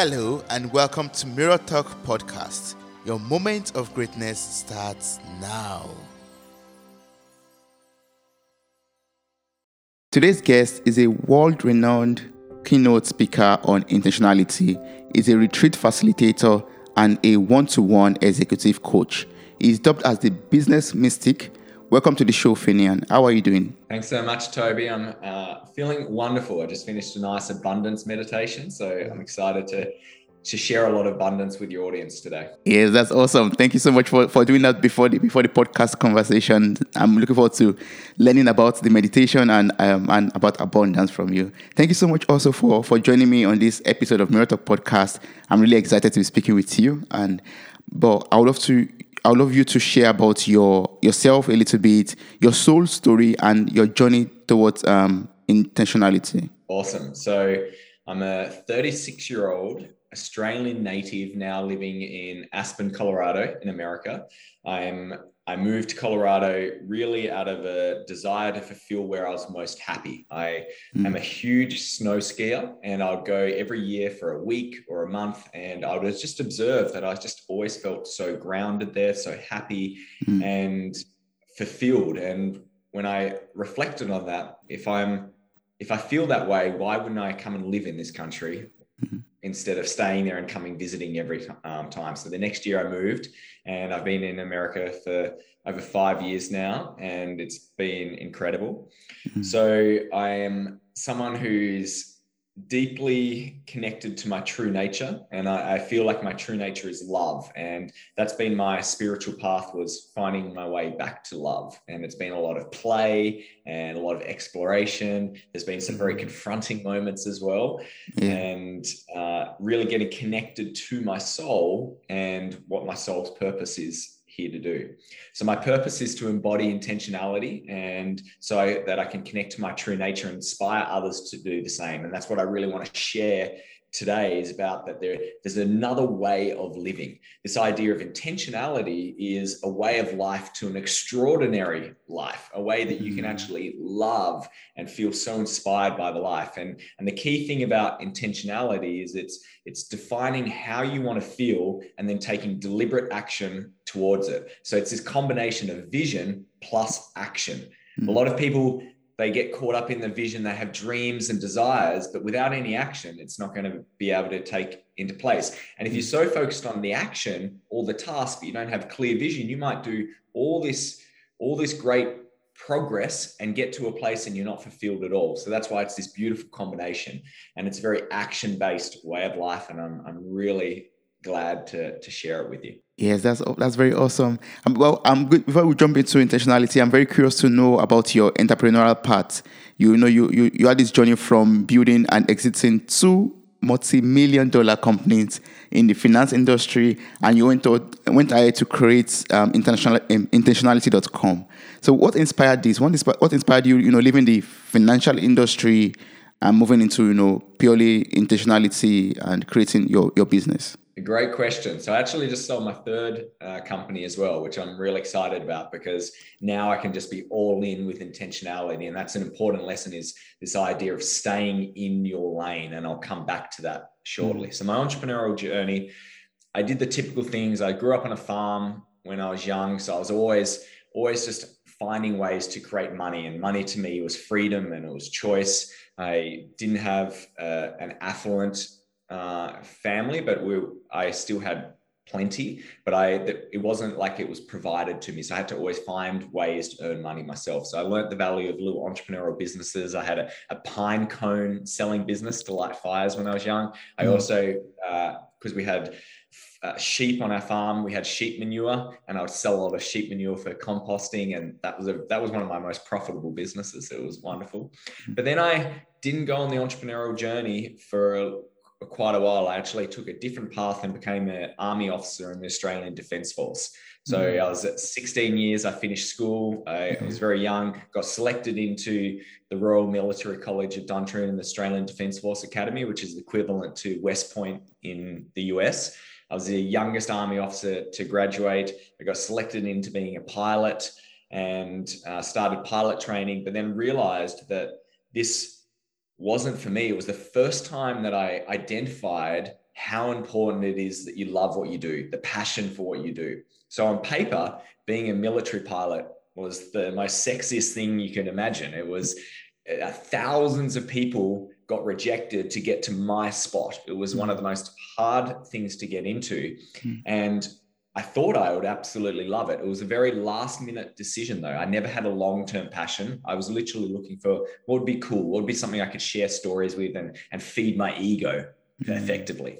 Hello, and welcome to Mirror Talk Podcast. Your moment of greatness starts now. Today's guest is a world renowned keynote speaker on intentionality, is a retreat facilitator, and a one to one executive coach. He is dubbed as the business mystic Welcome to the show, Finian. How are you doing? Thanks so much, Toby. I'm uh, feeling wonderful. I just finished a nice abundance meditation, so I'm excited to to share a lot of abundance with your audience today. Yes, that's awesome. Thank you so much for, for doing that before the before the podcast conversation. I'm looking forward to learning about the meditation and um, and about abundance from you. Thank you so much also for for joining me on this episode of Mirror Talk Podcast. I'm really excited to be speaking with you. And but I would love to I would love you to share about your yourself a little bit, your soul story, and your journey towards um, intentionality. Awesome. So I'm a 36 year old Australian native now living in Aspen, Colorado, in America. I'm I moved to Colorado really out of a desire to fulfill where I was most happy. I mm. am a huge snow skier and I'd go every year for a week or a month. And I would just observe that I just always felt so grounded there, so happy mm. and fulfilled. And when I reflected on that, if I'm if I feel that way, why wouldn't I come and live in this country? Mm instead of staying there and coming visiting every um, time. So the next year I moved and I've been in America for over five years now and it's been incredible. Mm-hmm. So I am someone who's deeply connected to my true nature and I, I, feel like my true nature is love and that's been my spiritual path was finding my way back to love and it's been a lot of play and a lot of exploration there's been some very mm-hmm. confronting moments as well yeah. and uh, really getting connected to my soul and what my soul's purpose is here to do. So my purpose is to embody intentionality and so that I can connect to my true nature and inspire others to do the same. And that's what I really want to share today is about that there, there's another way of living. This idea of intentionality is a way of life to an extraordinary life, a way that you can mm. actually love and feel so inspired by the life. And, and the key thing about intentionality is it's it's defining how you want to feel and then taking deliberate action towards it. So it's this combination of vision plus action. A lot of people they get caught up in the vision they have dreams and desires but without any action it's not going to be able to take into place. And if you're so focused on the action or the task but you don't have clear vision you might do all this all this great progress and get to a place and you're not fulfilled at all. So that's why it's this beautiful combination. And it's a very action based way of life and i'm, I'm really glad to, to share it with you Yes, that's that's very awesome. Um, well, I'm good. Before we jump into intentionality, I'm very curious to know about your entrepreneurial path. You know, you you, you had this journey from building and exiting two multi-million dollar companies in the finance industry, and you went out, went ahead to create um, international um, intentionality.com. So, what inspired this? What inspired, what inspired you? You know, leaving the financial industry and moving into you know purely intentionality and creating your your business. A great question. So I actually just sold my third uh, company as well, which I'm really excited about because now I can just be all in with intentionality, and that's an important lesson. Is this idea of staying in your lane, and I'll come back to that shortly. Mm. So my entrepreneurial journey, I did the typical things. I grew up on a farm when I was young, so I was always always just finding ways to create money, and money to me was freedom and it was choice. I didn't have uh, an affluent uh, family, but we, I still had plenty, but I it wasn't like it was provided to me. So I had to always find ways to earn money myself. So I learned the value of little entrepreneurial businesses. I had a, a pine cone selling business to light fires when I was young. I mm. also because uh, we had uh, sheep on our farm. We had sheep manure, and I would sell a lot of sheep manure for composting, and that was a, that was one of my most profitable businesses. It was wonderful. Mm. But then I didn't go on the entrepreneurial journey for for quite a while, I actually took a different path and became an army officer in the Australian Defence Force. So mm. I was at 16 years. I finished school. I, mm. was mm-hmm. very young. Got selected into the Royal Military College at Duntroon in the Australian Defence Force Academy, which is equivalent to West Point in the US. I was the youngest army officer to graduate. I got selected into being a pilot and uh, started pilot training, but then realized that this wasn't for me. It was the first time that I identified how important it is that you love what you do, the passion for what you do. So on paper, being a military pilot was the most sexiest thing you can imagine. It was uh, thousands of people got rejected to get to my spot. It was one of the most hard things to get into. Mm. And I thought I would absolutely love it. It was a very last minute decision, though. I never had a long term passion. I was literally looking for what would be cool, what would be something I could share stories with and, and feed my ego mm. effectively.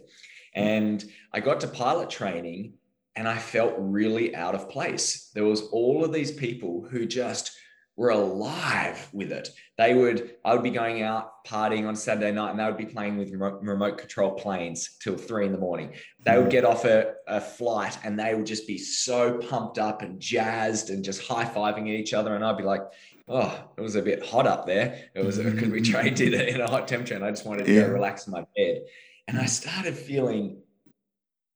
And I got to pilot training and I felt really out of place. There was all of these people who just were alive with it. They would, I would be going out partying on Saturday night and they would be playing with remote, control planes till three in the morning. They would mm. get off a, a, flight and they would just be so pumped up and jazzed and just high fiving at each other. And I'd be like, oh, it was a bit hot up there. It was because we trained mm. in a, in a hot temperature and I just wanted to yeah. go relax in my bed. And I started feeling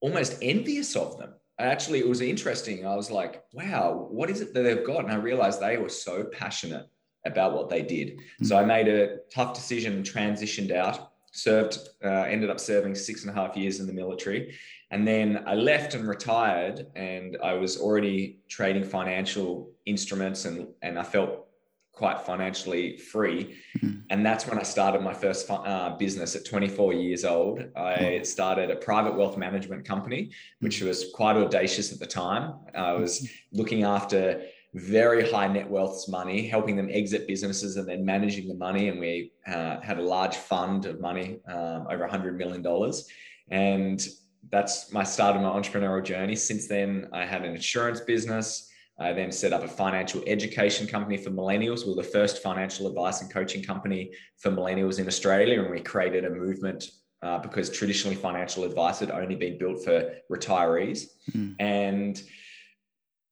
almost envious of them actually it was interesting. I was like wow what is it that they've got? And i realized they were so passionate about what they did. Mm-hmm. so i made a tough decision and transitioned out served uh, ended up serving six and a half years in the military. And then i left and retired and i was already trading financial instruments and and i felt quite financially free. Mm-hmm. And that's when I started my first uh, business at 24 years old. I started a private wealth management company, which mm-hmm. was quite audacious at the time. I was mm-hmm. looking after very high net worths money, helping them exit businesses and then managing the money. And we uh, had a large fund of money, um, over $100 million. And that's my start of my entrepreneurial journey. Since then, I had an insurance business. I then set up a financial education company for millennials. We were the first financial advice and coaching company for millennials in Australia, and we created a movement uh, because traditionally financial advice had only been built for retirees. Mm. And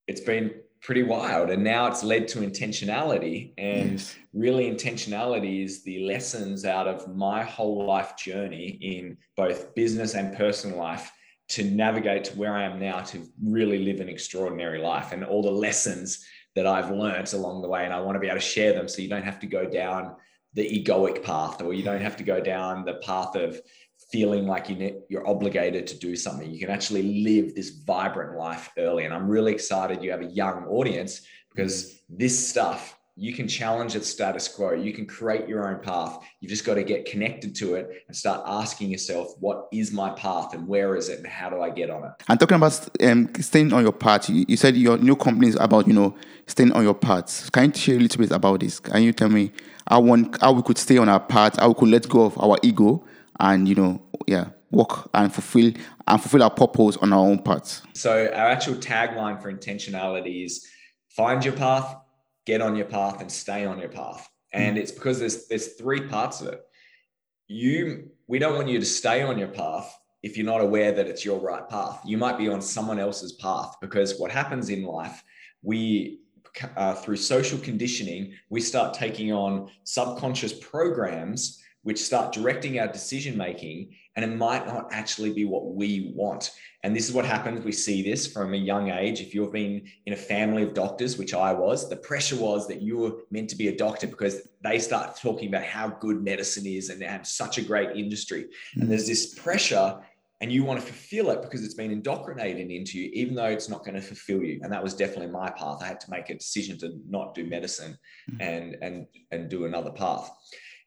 it's been pretty wild. And now it's led to intentionality. And yes. really, intentionality is the lessons out of my whole life journey in both business and personal life to navigate to where I am now to really live an extraordinary life and all the lessons that I've learned along the way. And I want to be able to share them so you don't have to go down the egoic path or you don't have to go down the path of feeling like you you're obligated to do something. You can actually live this vibrant life early. And I'm really excited you have a young audience because mm-hmm. this stuff you can challenge the status quo. You can create your own path. You've just got to get connected to it and start asking yourself, what is my path and where is it and how do I get on it? And talking about um, staying on your path, you, you, said your new company is about, you know, staying on your path. Can you share a little bit about this? Can you tell me how, one, how we could stay on our path, how we could let go of our ego and, you know, yeah, work and fulfill and fulfill our purpose on our own path? So our actual tagline for intentionality is find your path, get on your path and stay on your path. And mm. it's because there's there's three parts of it. You we don't want you to stay on your path if you're not aware that it's your right path. You might be on someone else's path because what happens in life, we uh, through social conditioning, we start taking on subconscious programs which start directing our decision making and it might not actually be what we want. And this is what happens. We see this from a young age. If you've been in a family of doctors which i was the pressure was that you were meant to be a doctor because they start talking about how good medicine is and they have such a great industry. Mm-hmm. and there's this pressure and you want to fulfill it because it's been indoctrinated into you even though it's not going to fulfill you. And that was definitely my path. I had to make a decision to not do medicine mm-hmm. and and and do another path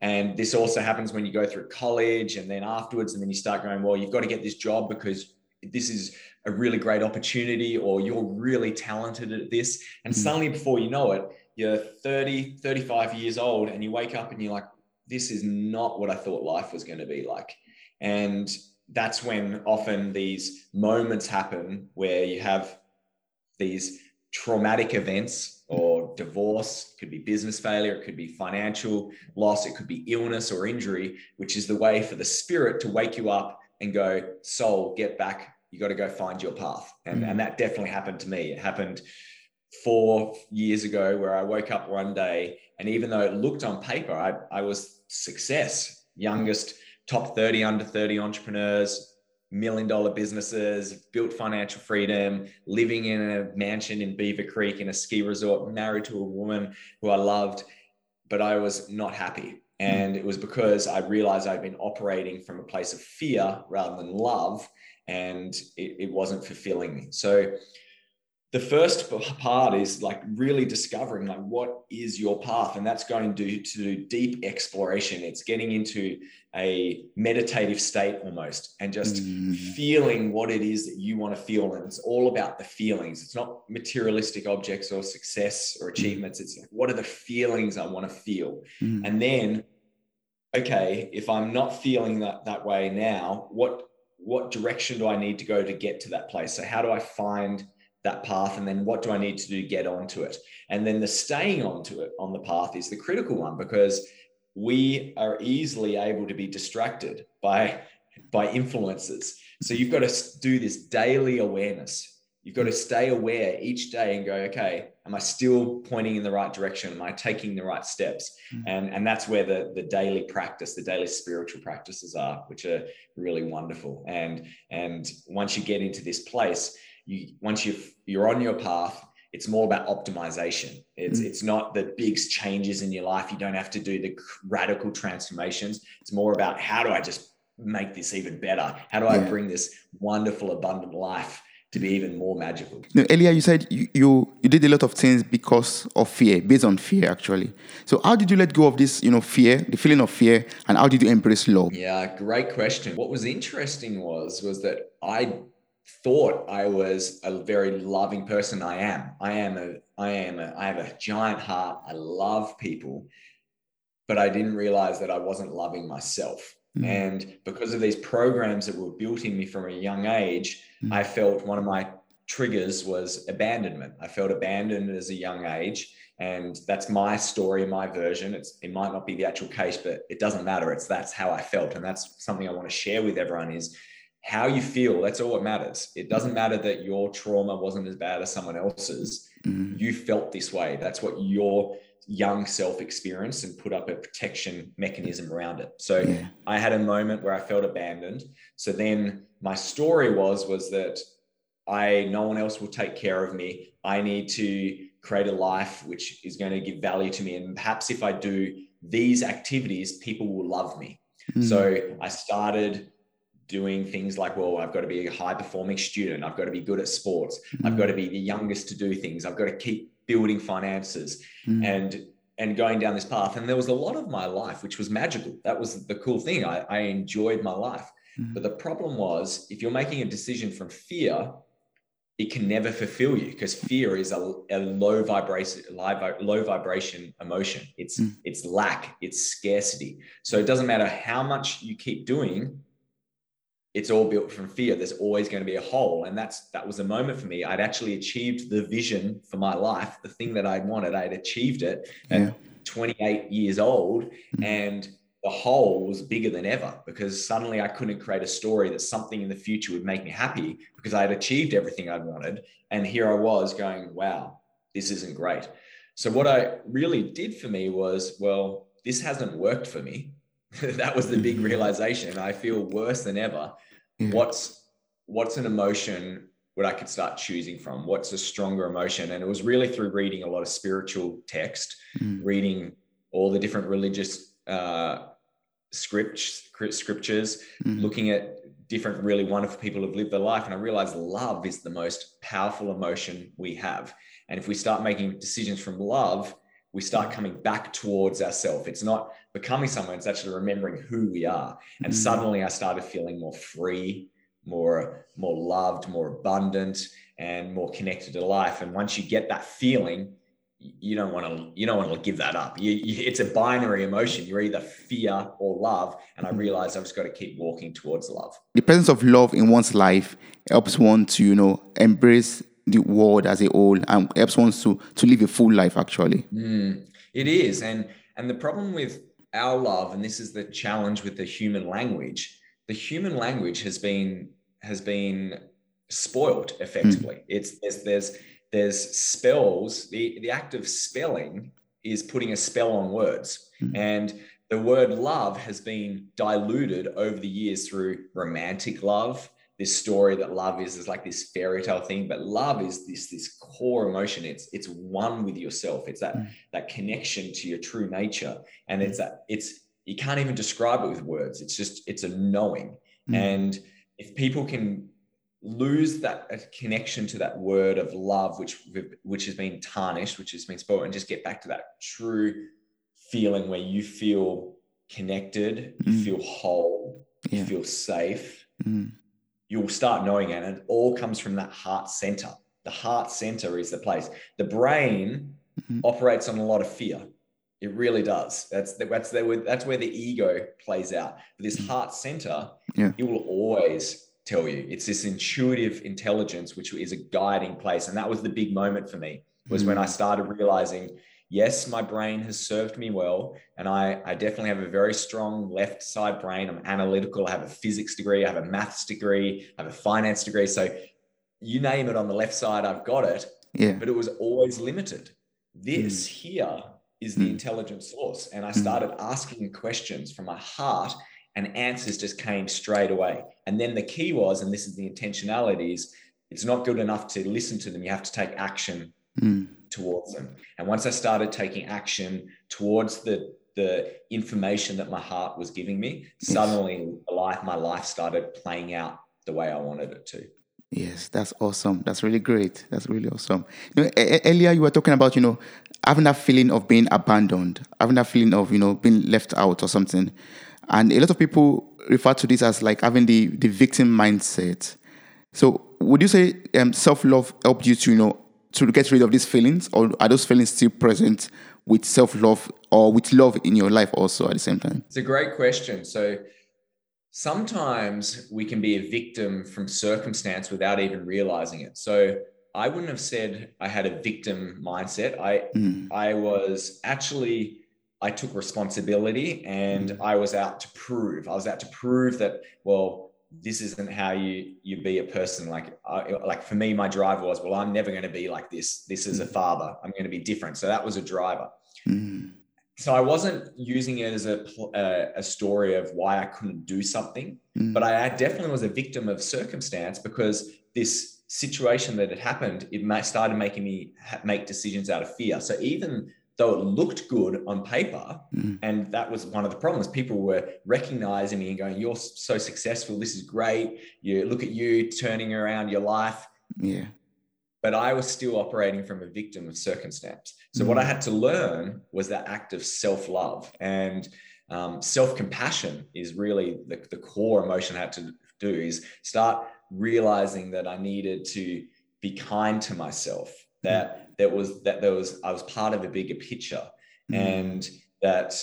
and this also happens when you go through college and then afterwards, and then you start going, well, you've got to get this job because this is a really great opportunity or you're really talented at this. And mm-hmm. suddenly, before you know it, you're 30, 35 years old and you wake up and you're like, this is not what I thought life was going to be like. And that's when often these moments happen where you have these traumatic events or divorce, it could be business failure, it could be financial loss, it could be illness or injury, which is the way for the spirit to wake you up and go, soul, get back. You got to go find your path. And, mm-hmm. and that definitely happened to me. It happened four years ago where I woke up one day and even though it looked on paper, I, I was success, youngest top 30 under 30 entrepreneurs, million dollar businesses, built financial freedom, living in a mansion in Beaver Creek in a ski resort, married to a woman who I loved, but I was not happy. And it was because I realized I'd been operating from a place of fear rather than love, and it, it wasn't fulfilling me. So the first part is like really discovering like what is your path and that's going to, to do deep exploration it's getting into a meditative state almost and just mm. feeling what it is that you want to feel and it's all about the feelings it's not materialistic objects or success or mm. achievements it's like what are the feelings i want to feel mm. and then okay if i'm not feeling that that way now what what direction do i need to go to get to that place so how do i find that path and then what do i need to do to get onto it? And then the staying onto it on the path is the critical one because we are easily able to be distracted by by influences. So you've got to do this daily awareness. You've got to stay aware each day and go okay am i still pointing in the right direction? Am i taking the right steps? Mm-hmm. and and that's where the the daily practice the daily spiritual practices are which are really wonderful. And and once you get into this place you once you you're on your path it's more about optimization it's mm. it's not the big changes in your life you don't have to do the radical transformations it's more about how do i just make this even better how do i bring this wonderful abundant life to be even more magical. Now, earlier, you said you, you, you did a lot of things because of fear, based on fear, actually. So, how did you let go of this, you know, fear, the feeling of fear, and how did you embrace love? Yeah, great question. What was interesting was was that I thought I was a very loving person. I am. I am a. I am a. I have a giant heart. I love people, but I didn't realize that I wasn't loving myself. Mm. And because of these programs that were built in me from a young age, mm. I felt one of my triggers was abandonment. I felt abandoned as a young age. And that's my story, my version. It's it might not be the actual case, but it doesn't matter. It's that's how I felt. And that's something I want to share with everyone is how you feel that's all that matters. It doesn't matter that your trauma wasn't as bad as someone else's. Mm. you felt this way. That's what your young self experienced and put up a protection mechanism around it. So yeah. i had a moment where i felt abandoned. So then my story was was that i no one else will take care of me. I need to create a life which is going to give value to me. And perhaps if i do these activities people will love me. Mm. so i started doing things like, well, I've got to be a high performing student. I've got to be good at sports. Mm. I've got to be the youngest to do things. I've got to keep building finances mm. and and going down this path. And there was a lot of my life which was magical. That was the cool thing. I, I enjoyed my life. Mm. But the problem was if you're making a decision from fear, it can never fulfill you because fear is a, a low vibration low vibration emotion it's mm. it's lack it's scarcity so it doesn't matter how much you keep doing it's all built from fear. There's always going to be a hole. And that's that was a moment for me. I'd actually achieved the vision for my life the thing that i wanted. I'd achieved it yeah. at 28 years old mm-hmm. and the hole was bigger than ever because suddenly i couldn't create a story that something in the future would make me happy because i had achieved everything I'd wanted. And here i was going wow this isn't great. So what i really did for me was well this hasn't worked for me that was the big realization. I feel worse than ever. Yeah. What's what's an emotion what I could start choosing from? What's a stronger emotion? And it was really through reading a lot of spiritual text, mm. reading all the different religious uh, scripts, scriptures, mm. looking at different really wonderful people who've lived their life. And I realized love is the most powerful emotion we have. And if we start making decisions from love, we start coming back towards ourselves. It's not becoming someone, it's actually remembering who we are. And mm. suddenly I started feeling more free, more, more loved, more abundant, and more connected to life. And once you get that feeling, you don't want to you don't want to give that up you, you, it's a binary emotion you're either fear or love and i mm. realized i've just got to keep walking towards love the presence of love in one's life helps one to you know embrace the world as a whole and helps one to to live a full life actually mm, it is and and the problem with our love and this is the challenge with the human language the human language has been has been spoiled effectively mm. it's there's there's there's spells the the act of spelling is putting a spell on words mm. and the word love has been diluted over the years through romantic love this story that love is is like this fairy tale thing but love is this this core emotion it's it's one with yourself it's that mm. that connection to your true nature and it's that it's you can't even describe it with words. It's just it's a knowing. Mm. And if people can lose that connection to that word of love, which which has been tarnished, which has been spoiled, and just get back to that true feeling where you feel connected, you mm. feel whole, yeah. you feel safe. Mm. You'll start knowing it, and it all comes from that heart center. The heart center is the place. The brain mm-hmm. operates on a lot of fear. It really does. That's the, that's that's where the ego plays out. But this mm. heart center, yeah. it will always tell you. It's this intuitive intelligence, which is a guiding place. And that was the big moment for me, was mm. when I mm. started realizing, yes, my brain has served me well. And I, I definitely have a very strong left side brain. I'm analytical. I have a physics degree. I have a maths degree. I have a finance degree. So you name it on the left side, I've got it. Yeah. But it was always limited. This mm. here is the mm. intelligent source. And I mm. started asking questions from my heart and answers just came straight away. And then the key was, and this is the intentionality, is it's not good enough to listen to them. You have to take action mm. Towards them. And once I started taking action towards the the information that my heart was giving me, suddenly life, my life started playing out the way I wanted it to. Yes, that's awesome. That's really great. That's really awesome. You know, earlier you were talking about, you know, having that feeling of being abandoned, having that feeling of, you know, being left out or something. And a lot of people refer to this as like having the, the victim mindset. So would you say um, self-love helped you to, you know, to get rid of these feelings or are those feelings still present with self-love or with love in your life also at the same time? It's a great question. So sometimes we can be a victim from circumstance without even realizing it. So I wouldn't have said I had a victim mindset. I mm. I was actually I took responsibility and mm. I was out to prove. I was out to prove that well, this isn't how you you be a person. Like I, like for me, my driver was well, I'm never going to be like this. This is a mm. father. I'm going to be different. So that was a driver. Mm. So I wasn't using it as a a, a story of why I couldn't do something, mm. but I definitely was a victim of circumstance because this situation that had happened, it started making me make decisions out of fear. So even though it looked good on paper mm. and that was one of the problems. People were recognizing me and going you're so successful. This is great. You look at you turning around your life. Yeah. But i was still operating from a victim of circumstance. So mm. what i had to learn was that act of self-love. And um, self-compassion is really the, the core emotion i had to do is start realizing that i needed to be kind to myself that mm that was that there was I was part of a bigger picture mm. and that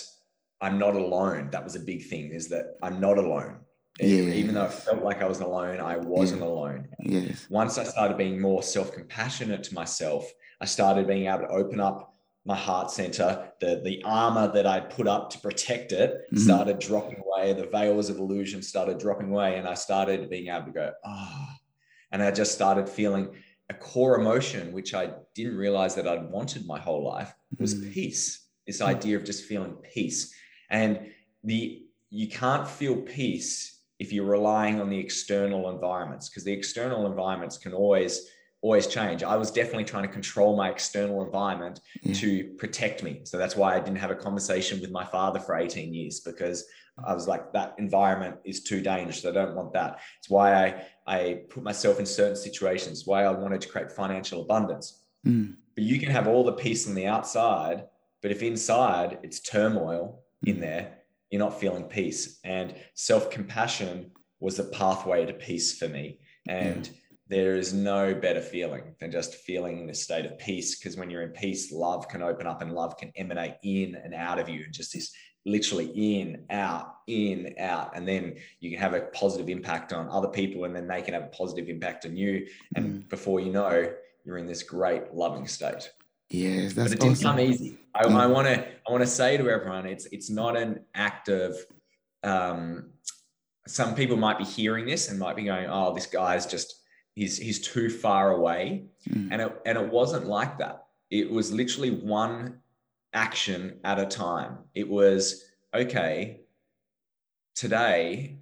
I'm not alone. That was a big thing is that I'm not alone. Yeah. Even though I felt like I was alone, I wasn't yeah. alone. Yes. Once I started being more self-compassionate to myself, I started being able to open up my heart center. The the armor that I'd put up to protect it mm-hmm. started dropping away. The veils of illusion started dropping away, and I started being able to go, ah. Oh. And I just started feeling a core emotion, which I didn't realize that I'd wanted my whole life, was mm. peace. This mm. idea of just feeling peace. And the you can't feel peace if you're relying on the external environments, because the external environments can always always change. I was definitely trying to control my external environment yeah. to protect me. So that's why I didn't have a conversation with my father for 18 years because I was like, that environment is too dangerous. I don't want that. It's why I, I put myself in certain situations, why I wanted to create financial abundance. Mm. But you can have all the peace on the outside, but if inside it's turmoil in mm. there, you're not feeling peace. And self compassion was the pathway to peace for me. And yeah. There is no better feeling than just feeling in a state of peace. Because when you're in peace, love can open up and love can emanate in and out of you. And just this literally in, out, in, out. And then you can have a positive impact on other people and then they can have a positive impact on you. And mm. before you know, you're in this great loving state. Yes, that's but it didn't awesome. come easy. I want to I want to say to everyone, it's it's not an act of um, some people might be hearing this and might be going, oh, this guy's just he's he's too far away. Mm. And it and it wasn't like that. It was literally one action at a time. It was, okay, today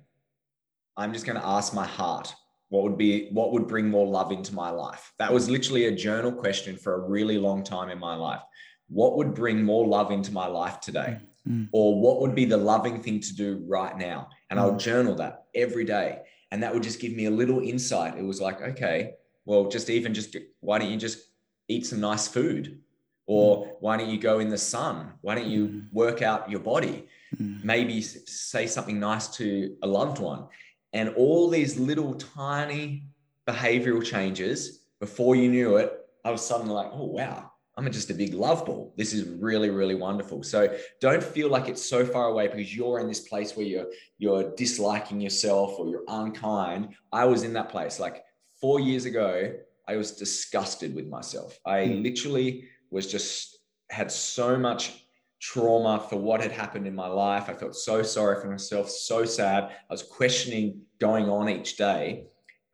I'm just going to ask my heart what would be what would bring more love into my life that was literally a journal question for a really long time in my life what would bring more love into my life today hmm. Hmm. Or what would be the loving thing to do right now? And I'll hmm. journal that every day. And that would just give me a little insight. It was like, okay, well, just even just why don't you just eat some nice food? Or mm. why don't you go in the sun? Why don't you mm. work out your body? Mm. Maybe say something nice to a loved one. And all these little tiny behavioral changes, before you knew it, I was suddenly like, oh, wow, I'm just a big love ball. This is really, really wonderful. So don't feel like it's so far away because you're in this place where you're you're disliking yourself or you're unkind. I was in that place. Like four years ago, I was disgusted with myself. I hmm. literally was just had so much trauma for what had happened in my life. I felt so sorry for myself, so sad. I was questioning going on each day.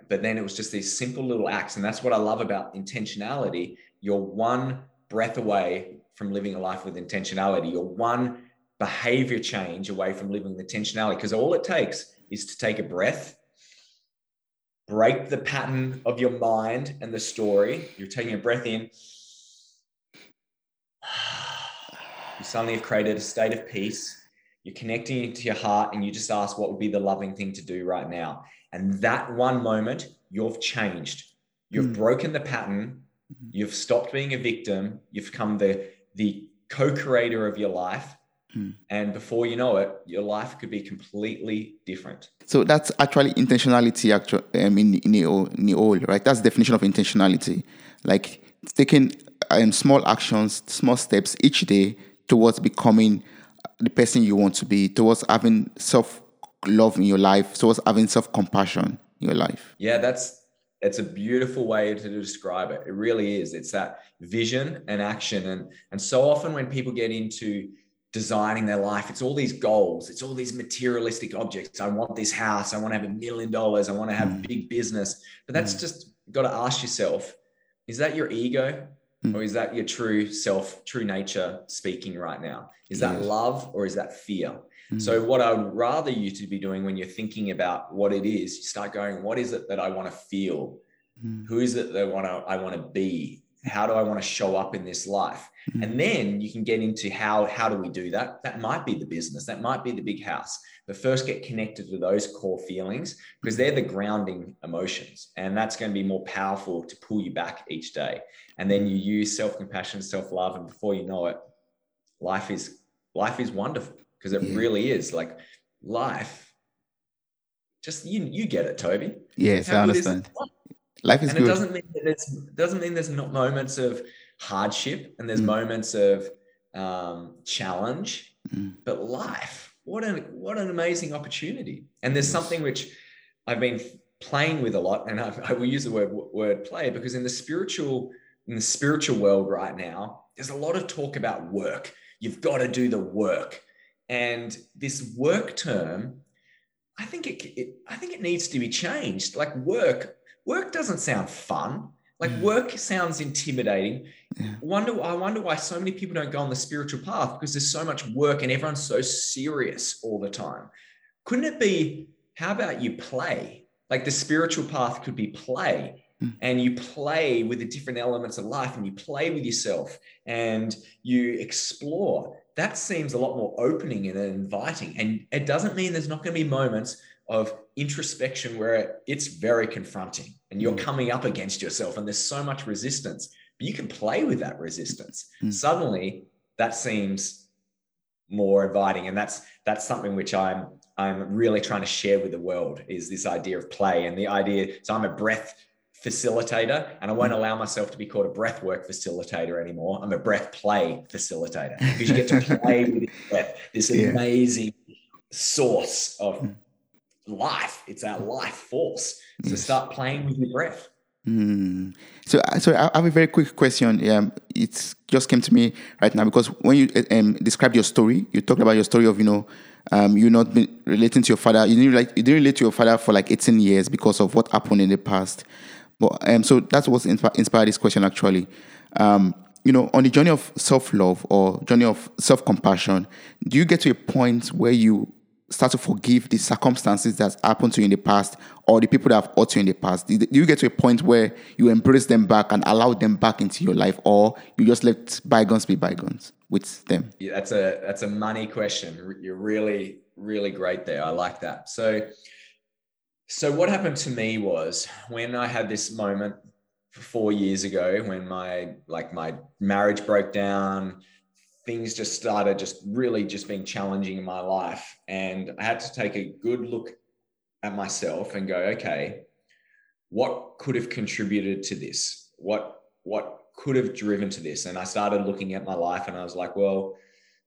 But then it was just these simple little acts. And that's what I love about intentionality. You're one breath away from living a life with intentionality. You're one behavior change away from living with intentionality. Because all it takes is to take a breath, break the pattern of your mind and the story. You're taking a breath in. You suddenly have created a state of peace. You're connecting into your heart, and you just ask, What would be the loving thing to do right now? And that one moment, you've changed. You've Mm. broken the pattern. You've stopped being a victim. You've become the, the co creator of your life. Mm. And before you know it, your life could be completely different. So that's actually intentionality, actually, um, in, in, the, whole- in the whole, right? That's the definition of intentionality. Like taking um, small actions, small steps each day towards becoming the person you want to be, towards having self love in your life, towards having self compassion in your life. Yeah, that's it's a beautiful way to describe it. It really is. It's that vision and action. And and so often when people get into designing their life, it's all these goals, it's all these materialistic objects. I want this house, I want to have a million dollars, I want to have Mm. big business. But that's just got to ask yourself, is that your ego? Mm. Or is that your true self, true nature speaking right now? Is that love or is that fear? Mm. So, what I would rather you to be doing when you're thinking about what it is, you start going, what is it that I want to feel? Mm. Who is it that I want to I want to be? How do I want to show up in this life? And then you can get into how how do we do that? That might be the business, that might be the big house. But first get connected to those core feelings because they're the grounding emotions. And that's going to be more powerful to pull you back each day. And then you use self-compassion, self-love, and before you know it, life is life is wonderful because it Yeah. really is like life. Just you you get it, Toby. Yes, I How is understand. life? Life is and good. it doesn't mean that it's doesn't mean there's not moments of hardship and there's Mm. moments of um, challenge Mm. but life what an what an amazing opportunity and there's Yes. something which i've been playing with a lot and I, I will use the word word play because in the spiritual in the spiritual world right now there's a lot of talk about work you've got to do the work and this work term i think it, it i think it needs to be changed. Like work work doesn't sound fun. Like Mm. work sounds intimidating. Yeah. wonder i wonder why so many people don't go on the spiritual path because there's so much work and everyone's so serious all the time. Couldn't it be how about you play? Like the spiritual path could be play. Mm. and you play with the different elements of life and you play with yourself and you explore that seems a lot more opening and inviting and it doesn't mean there's not going to be moments of introspection where it's very confronting and you're Mm. coming up against yourself and there's so much resistance but you can play with that resistance Mm. suddenly that seems more inviting and that's that's something which i'm i'm really trying to share with the world is this idea of play and the idea so i'm a breath facilitator and i won't Mm. allow myself to be called a breath work facilitator anymore i'm a breath play facilitator because you get to play with breath this Yeah. amazing source of Mm. life it's our life force so Yes. start playing with your breath Mm. So, uh, so I have a very quick question. Um, it just came to me right now because when you uh, um, described your story, you talked about your story of you know, um, you not been relating to your father. You didn't like you didn't relate to your father for like 18 years because of what happened in the past. But um, so that's what inspi- inspired this question actually. Um, you know, on the journey of self love or journey of self compassion, do you get to a point where you start to forgive the circumstances that happened to you in the past or the people that have hurt you in the past? Do you get to a point where you embrace them back and allow them back into your life, or you just let bygones be bygones with them? Yeah, that's a that's a money question. You're really really great there. I like that. So, so what happened to me was when I had this moment four years ago when my like my marriage broke down things just started just really just being challenging in my life and i had to take a good look at myself and go okay what could have contributed to this? What what could have driven to this? And i started looking at my life and i was like well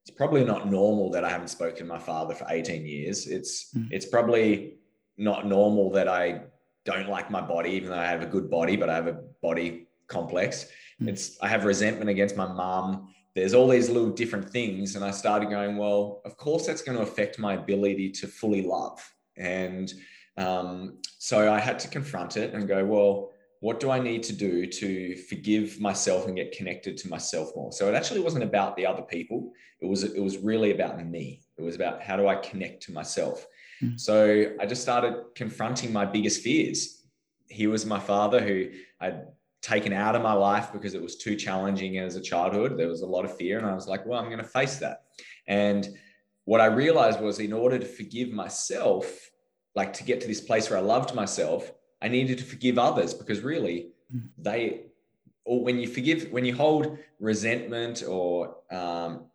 it's probably not normal that i haven't spoken to my father for 18 years. It's mm. it's probably not normal that i don't like my body even though i have a good body but i have a body complex mm. it's i have resentment against my mom there's all these little different things. And I started going, well, of course, that's going to affect my ability to fully love. And um, so I had to confront it and go, well, what do I need to do to forgive myself and get connected to myself more? So it actually wasn't about the other people. It was it was really about me. It was about how do I connect to myself. Mm. So I just started confronting my biggest fears. He was my father who I'd taken out of my life because it was too challenging as a childhood. There was a lot of fear, and I was like, well, I'm going to face that. And what I realized was, in order to forgive myself, like to get to this place where I loved myself, I needed to forgive others because really, hmm. they, or when you forgive, when you hold resentment or um,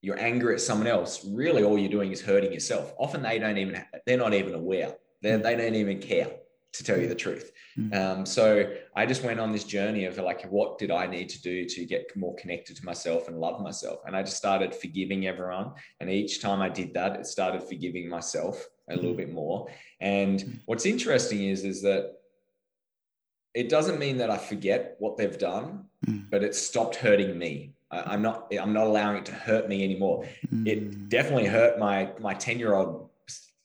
your anger at someone else, really all you're doing is hurting yourself. Often they don't even, they're not even aware. They're, hmm. they don't even care to tell you the truth. Mm. Um, so I just went on this journey of like, what did I need to do to get more connected to myself and love myself? And I just started forgiving everyone. And each time I did that, it started forgiving myself a little mm. bit more. And mm. what's interesting is, is that it doesn't mean that I forget what they've done, mm. but it stopped hurting me. I, am not, I'm not allowing it to hurt me anymore. It mm. definitely hurt my, my 10 year old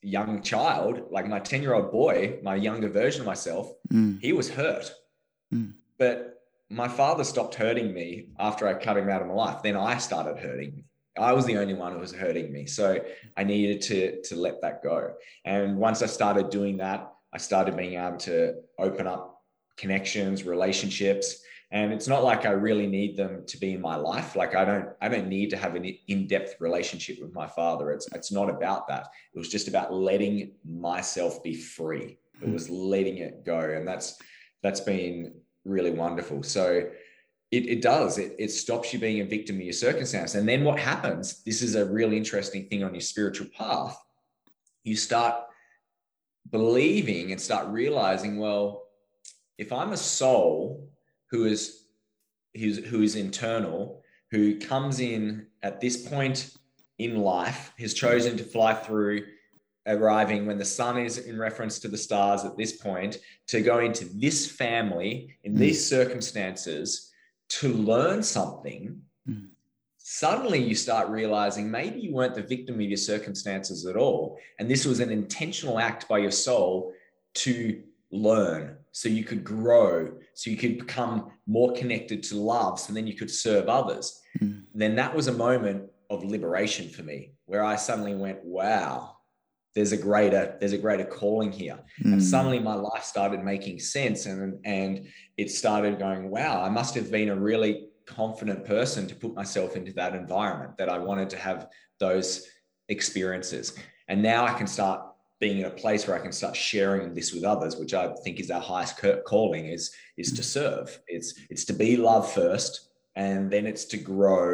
young child, like my 10 year old boy, my younger version of myself, mm. he was hurt. Mm. But my father stopped hurting me after I cut him out of my life. Then I started hurting. I was the only one who was hurting me. So I needed to, to let that go. And once I started doing that, I started being able to open up connections, relationships, and it's not like i really need them to be in my life. Like i don't i don't need to have an in-depth relationship with my father. It's it's not about that. It was just about letting myself be free. It hmm. was letting it go. And that's that's been really wonderful. So it, it does. It, it stops you being a victim of your circumstance. And then what happens this is a really interesting thing on your spiritual path. You start believing and start realizing well if i'm a soul who is who's, who is internal, who comes in at this point in life, has chosen to fly through, arriving when the sun is in reference to the stars at this point, to go into this family in mm. these circumstances to learn something. Mm. Suddenly, you start realizing maybe you weren't the victim of your circumstances at all. And this was an intentional act by your soul to learn, so you could grow, so you could become more connected to love, so then you could serve others. Mm. Then that was a moment of liberation for me where I suddenly went, wow, there's a greater there's a greater calling here mm. and suddenly my life started making sense and and it started going wow i must have been a really confident person to put myself into that environment that i wanted to have those experiences and now i can start being in a place where I can start sharing this with others, which I think is our highest calling is is to serve. It's it's to be love first, and then it's to grow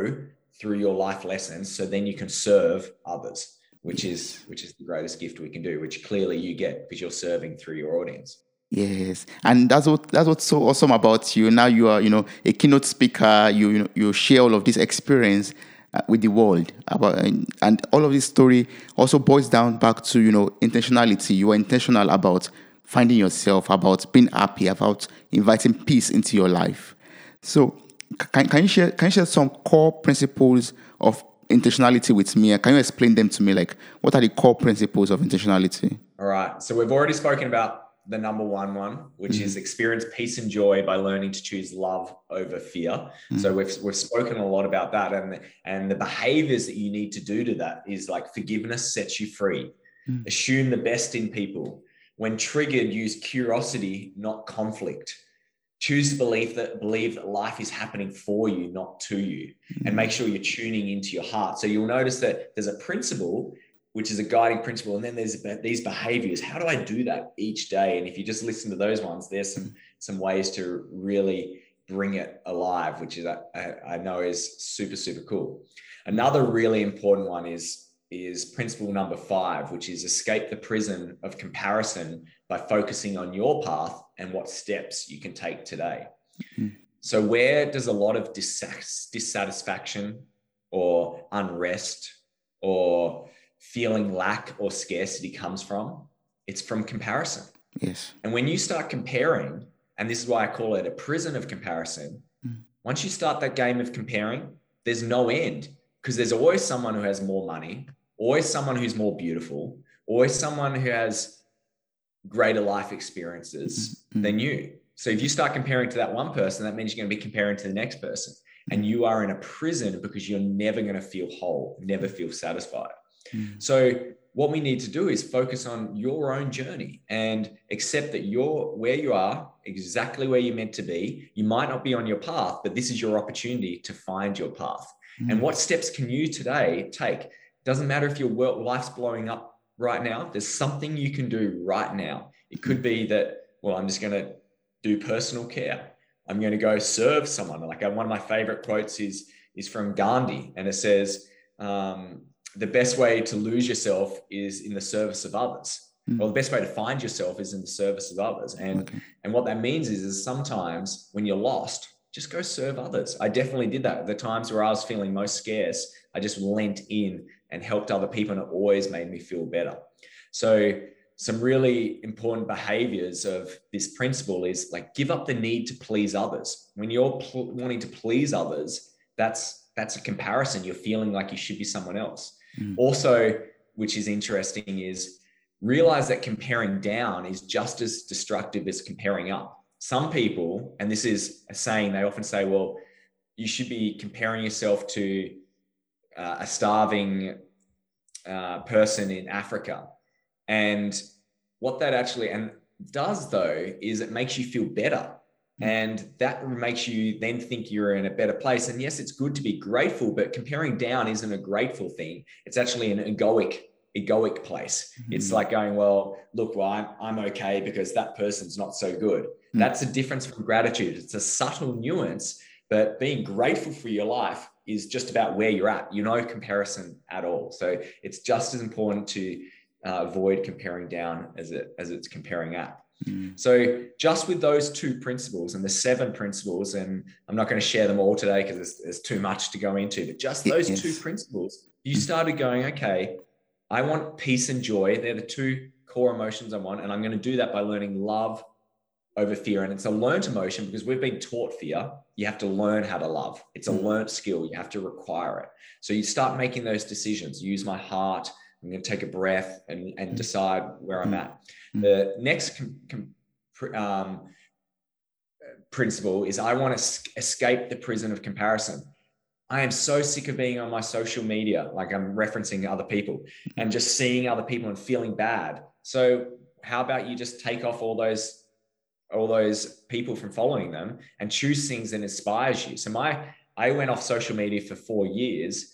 through your life lessons, so then you can serve others, which is which is the greatest gift we can do, which clearly you get because you're serving through your audience. Yes, and that's what that's what's so awesome about you. Now you are, you know, a keynote speaker. You you know you share all of this experience Uh, with the world about and, and all of this story also boils down back to you know intentionality. You are intentional about finding yourself about being happy about inviting peace into your life. So can, can you share can you share some core principles of intentionality with me? Can you explain them to me? Like what are the core principles of intentionality? All right. So we've already spoken about the number one one, which mm-hmm. is experience peace and joy by learning to choose love over fear. Mm-hmm. So we've we've spoken a lot about that, and and the behaviors that you need to do to that is like forgiveness sets you free. Mm-hmm. Assume the best in people. When triggered, use curiosity, not conflict. Choose to believe that believe that life is happening for you, not to you, and make sure you're tuning into your heart. So you'll notice that there's a principle which is a guiding principle. And then there's these behaviors. How do I do that each day? And if you just listen to those ones, there's some some ways to really bring it alive, which is I, I know is super super cool. Another really important one is is principle number five, which is escape the prison of comparison by focusing on your path and what steps you can take today. Mm-hmm. So, where does a lot of dissatisfaction or unrest or feeling lack or scarcity comes from? It's from comparison. Yes. And when you start comparing, and this is why I call it a prison of comparison, mm. once you start that game of comparing, there's no end because there's always someone who has more money, always someone who's more beautiful, always someone who has greater life experiences mm-hmm. than you. So if you start comparing to that one person, that means you're going to be comparing to the next person. And you are in a prison because you're never going to feel whole, never feel satisfied. Mm. So what we need to do is focus on your own journey and accept that you're where you are, exactly where you're meant to be. You might not be on your path, but this is your opportunity to find your path. Mm. And what steps can you today take? Doesn't matter if your world, life's blowing up right now. There's something you can do right now. It could be that, well, I'm just going to do personal care. I'm going to go serve someone. Like one of my favorite quotes is is from Gandhi, and it says, um, the best way to lose yourself is in the service of others. Mm. Well, the best way to find yourself is in the service of others. And okay. and what that means is, is sometimes when you're lost, just go serve others. I definitely did that. The times where I was feeling most scarce, I just lent in and helped other people, and it always made me feel better. So some really important behaviors of this principle is like give up the need to please others. When you're pl- wanting to please others, that's that's a comparison. You're feeling like you should be someone else. Mm. Also, which is interesting, is realize that comparing down is just as destructive as comparing up. Some people, and this is a saying, they often say, well, you should be comparing yourself to uh, a starving uh, person in Africa. And what that actually and does though is it makes you feel better and that makes you then think you're in a better place. And yes, it's good to be grateful, but comparing down isn't a grateful thing. It's actually an egoic, egoic place. Mm-hmm. It's like going, well, look, well, I'm, I'm okay because that person's not so good. Mm-hmm. That's a difference from gratitude. It's a subtle nuance, but being grateful for your life is just about where you're at. You know, comparison at all. So it's just as important to uh, avoid comparing down as it as it's comparing up. Mm. So, just with those two principles and the seven principles, and I'm not going to share them all today because there's, there's, too much to go into, but just those yes. two principles, you mm. started going, okay, I want peace and joy. They're the two core emotions I want. And I'm going to do that by learning love over fear. And it's a learned emotion because we've been taught fear. You have to learn how to love. It's a mm. learned skill. You have to require it. So, you start making those decisions. Use my heart I'm going to take a breath and, and mm. decide where I'm mm. at. Mm. The next com, com, um, principle is I want to escape the prison of comparison. I am so sick of being on my social media, like I'm referencing other people and just seeing other people and feeling bad. So how about you just take off all those all those people from following them and choose things that inspires you. So my I went off social media for 4 years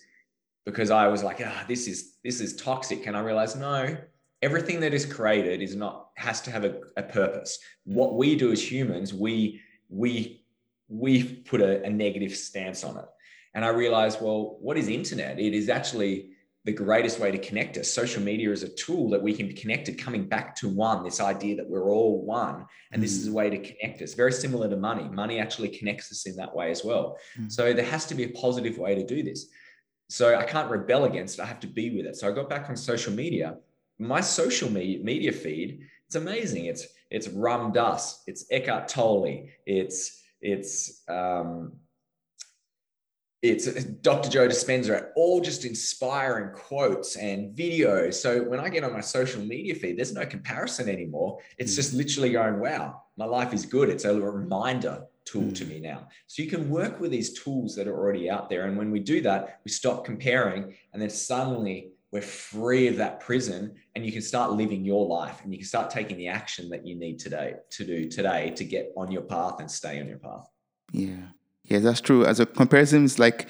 because I was like, ah, this is this is toxic. And I realized, no, everything that is created is not has to have a, a purpose. What we do as humans, we we we put a, a negative stance on it. And I realized, well, what is internet? It is actually the greatest way to connect us. Social media is a tool that we can be connected, coming back to one, this idea that we're all one. And mm. this is a way to connect us. Very similar to money. Money actually connects us in that way as well. Mm. So there has to be a positive way to do this. So I can't rebel against it. I have to be with it. So I got back on social media. My social media media feed, it's amazing. It's it's Ram Dass, it's Eckhart Tolle, it's it's um, it's Dr. Joe Dispenza, all just inspiring quotes and videos. So when I get on my social media feed, there's no comparison anymore. It's mm. just literally going, wow, my life is good. It's a reminder tool mm. to me now. So you can work with these tools that are already out there. And when we do that, we stop comparing and then suddenly we're free of that prison and you can start living your life and you can start taking the action that you need today to do today to get on your path and stay on your path. Yeah. Yeah, that's true. As a comparison, it's like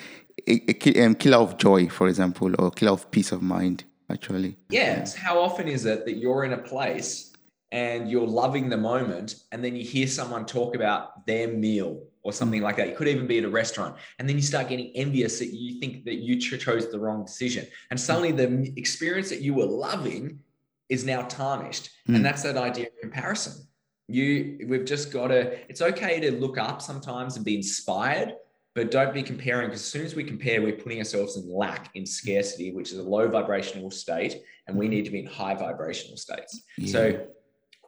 a, a um, killer of joy, for example, or killer of peace of mind, actually. Yeah. So how often is it that you're in a place and you're loving the moment, and then you hear someone talk about their meal or something like that? You could even be at a restaurant, and then you start getting envious that you think that you chose the wrong decision. And suddenly the experience that you were loving is now tarnished. Mm. And that's that idea of comparison you we've just got to it's okay to look up sometimes and be inspired but don't be comparing because as soon as we compare we're putting ourselves in lack in scarcity which is a low vibrational state and we need to be in high vibrational states yeah. so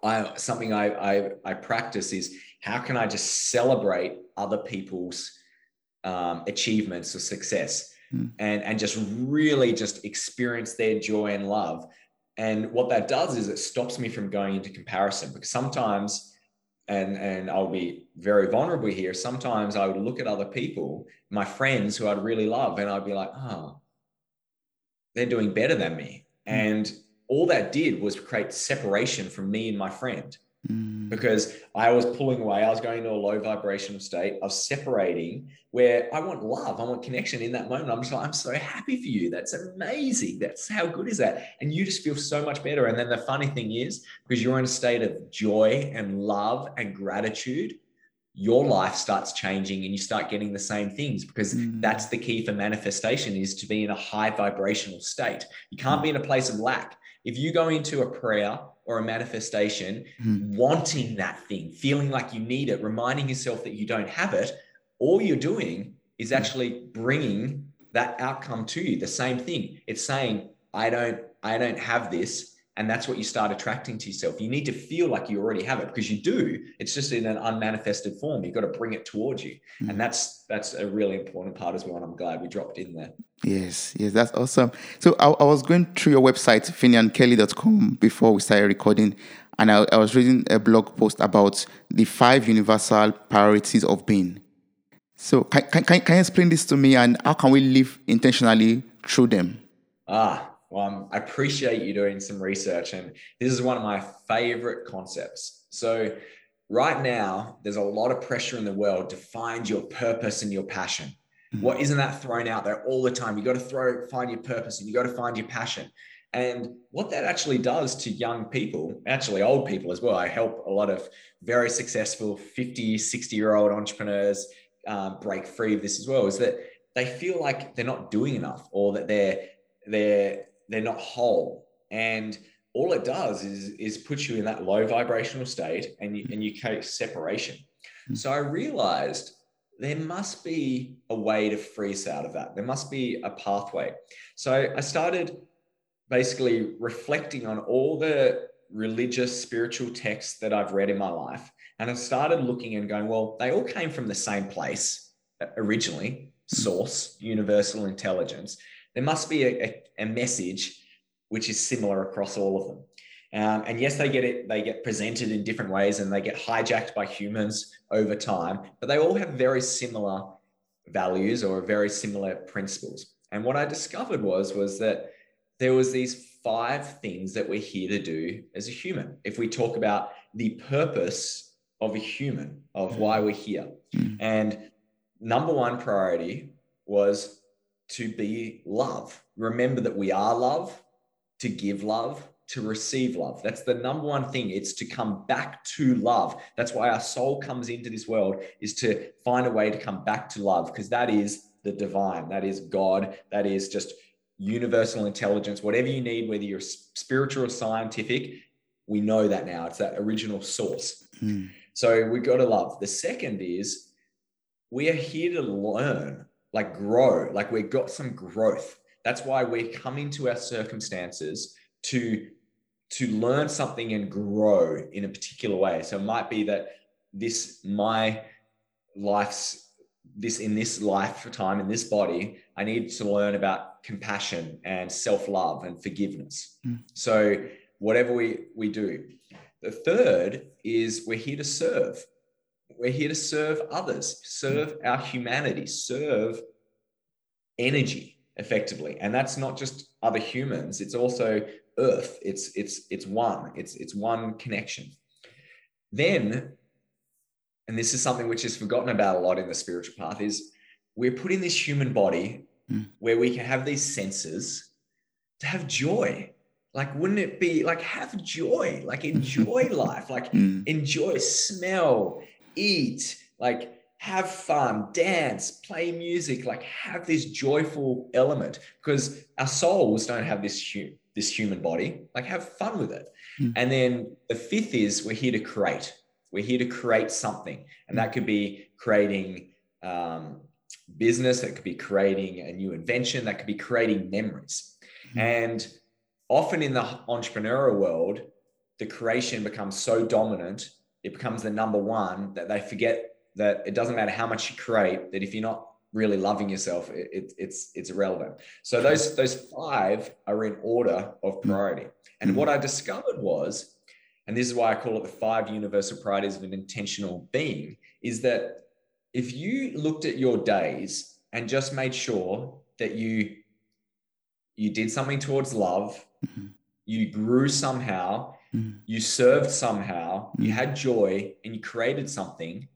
i something I, I i practice is how can i just celebrate other people's um, achievements or success mm. and and just really just experience their joy and love and what that does is it stops me from going into comparison because sometimes, and, and I'll be very vulnerable here, sometimes I would look at other people, my friends who I'd really love, and I'd be like, oh, they're doing better than me. Mm. And all that did was create separation from me and my friend. Mm. Because I was pulling away, I was going to a low vibrational state. I was separating where I want love, I want connection in that moment. I'm just like, I'm so happy for you. That's amazing. That's how good is that? And you just feel so much better. And then the funny thing is, because you're in a state of joy and love and gratitude, your life starts changing and you start getting the same things because mm. that's the key for manifestation is to be in a high vibrational state. You can't be in a place of lack. If you go into a prayer or a manifestation, mm. wanting that thing, feeling like you need it, reminding yourself that you don't have it, all you're doing is hmm. actually bringing that outcome to you. The same thing. It's saying, I don't, I don't have this. And that's what you start attracting to yourself. You need to feel like you already have it because you do. It's just in an unmanifested form. You've got to bring it towards you. Mm. And that's that's a really important part as well. And I'm glad we dropped in there. Yes, yes, that's awesome. So I, I was going through your website, finiankelly.com, before we started recording, and I, I was reading a blog post about the five universal priorities of being. So can, can, can you explain this to me and how can we live intentionally through them? Ah, well, I'm, I appreciate you doing some research, and this is one of my favorite concepts. So, right now, there's a lot of pressure in the world to find your purpose and your passion. Mm-hmm. What isn't that thrown out there all the time? You got to throw, find your purpose, and you got to find your passion. And what that actually does to young people, actually old people as well, I help a lot of very successful 50, 60 year old entrepreneurs uh, break free of this as well, is that they feel like they're not doing enough or that they're they're they're not whole. And all it does is, is put you in that low vibrational state and you, and you create separation. Hmm. So I realized there must be a way to freeze out of that. There must be a pathway. So I started basically reflecting on all the religious, spiritual texts that I've read in my life. And I started looking and going, well, they all came from the same place originally source, universal intelligence there must be a, a, a message which is similar across all of them. Um, and yes, they get it, they get presented in different ways and they get hijacked by humans over time, but they all have very similar values or very similar principles. And what I discovered was, was that there was these five things that we're here to do as a human. If we talk about the purpose of a human, of why we're here. Mm. And number one priority was to be love. Remember that we are love, to give love, to receive love. That's the number one thing. It's to come back to love. That's why our soul comes into this world is to find a way to come back to love because that is the divine. That is God. That is just universal intelligence. Whatever you need, whether you're spiritual or scientific, we know that now. It's that original source. Mm. So we've got to love. The second is we are here to learn like grow, like we've got some growth. That's why we're coming to our circumstances to to learn something and grow in a particular way. So it might be that this my life's this in this lifetime in this body i need to learn about compassion and self-love and forgiveness mm. so whatever we we do the third is we're here to serve we're here to serve others serve mm. our humanity serve energy effectively. And that's not just other humans it's also earth. It's it's it's one. It's it's one connection. Then and this is something which is forgotten about a lot in the spiritual path is we're put in this human body mm. where we can have these senses to have joy. Like wouldn't it be like have joy like enjoy life like mm. enjoy smell eat like have fun dance play music like have this joyful element because our souls don't have this hu- this human body like have fun with it mm. and then the fifth is we're here to create we're here to create something, and that could be creating um, business, that could be creating a new invention, that could be creating memories. Mm-hmm. And often in the entrepreneurial world, the creation becomes so dominant, it becomes the number one that they forget that it doesn't matter how much you create, that if you're not really loving yourself, it, it, it's it's irrelevant. So those those five are in order of priority. And what I discovered was and this is why I call it the five universal priorities of an intentional being, is that if you looked at your days and just made sure that you you did something towards love, mm-hmm. you grew somehow, mm-hmm. you served somehow, mm-hmm. you had joy, and you created something,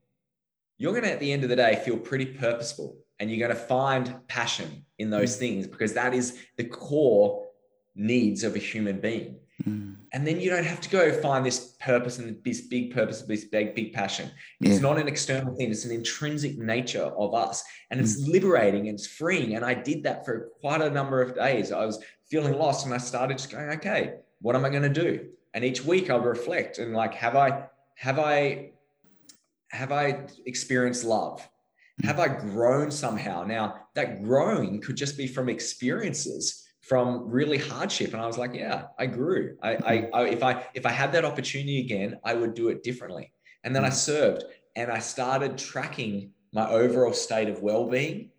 you're going to, at the end of the day, feel pretty purposeful and you're going to find passion in those mm. things because that is the core needs of a human being. Mm. And then you don't have to go find this purpose and this big purpose, this big, big passion. It's yeah. not an external thing, it's an intrinsic nature of us. And it's mm. liberating and it's freeing. And I did that for quite a number of days. I was feeling lost and I started just going, okay, what am I going to do? And each week I would reflect and like, have I, have I, have I experienced love? Have I grown somehow? Now, that growing could just be from experiences from really hardship. And i was like yeah i grew. I, I, mm-hmm. I, if i if i had that opportunity again i would do it differently. And then i mm. served and i started tracking my overall state of well-being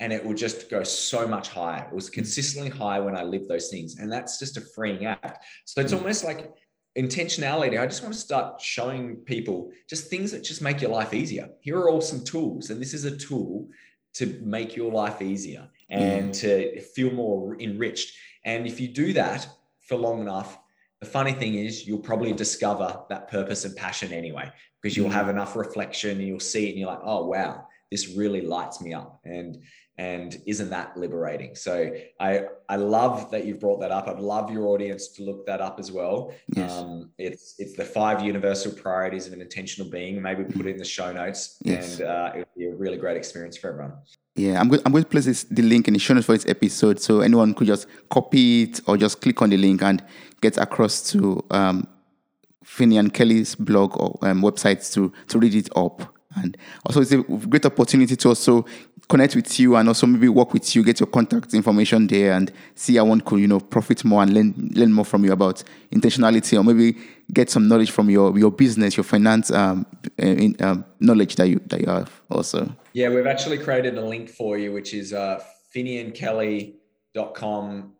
and it would just go so much higher. It was mm-hmm. consistently high when i lived those things. And that's just a freeing act. So it's almost like intentionality i just want to start showing people just things that just make your life easier here are all some tools and this is a tool to make your life easier and mm. to feel more enriched. And if you do that for long enough, the funny thing is you'll probably discover that purpose and passion anyway, because you'll mm. have enough reflection and you'll see it and you're like, oh wow, this really lights me up. And and isn't that liberating so i i love that you've brought that up i'd love your audience to look that up as well yes. um, it's it's the five universal priorities of an intentional being maybe put it in the show notes yes. and uh, it would be a really great experience for everyone yeah, I'm going, I'm going to place this, the link in the show notes for this episode so anyone could just copy it or just click on the link and get across to um, Finian Kelly's blog or um, websites to, to read it up. And also, it's a great opportunity to also connect with you and also maybe work with you, get your contact information there, and see how one could you know profit more and learn learn more from you about intentionality, or maybe get some knowledge from your your business, your finance um, in, um, knowledge that you that you have also. Yeah, we've actually created a link for you, which is uh, finiankelly.com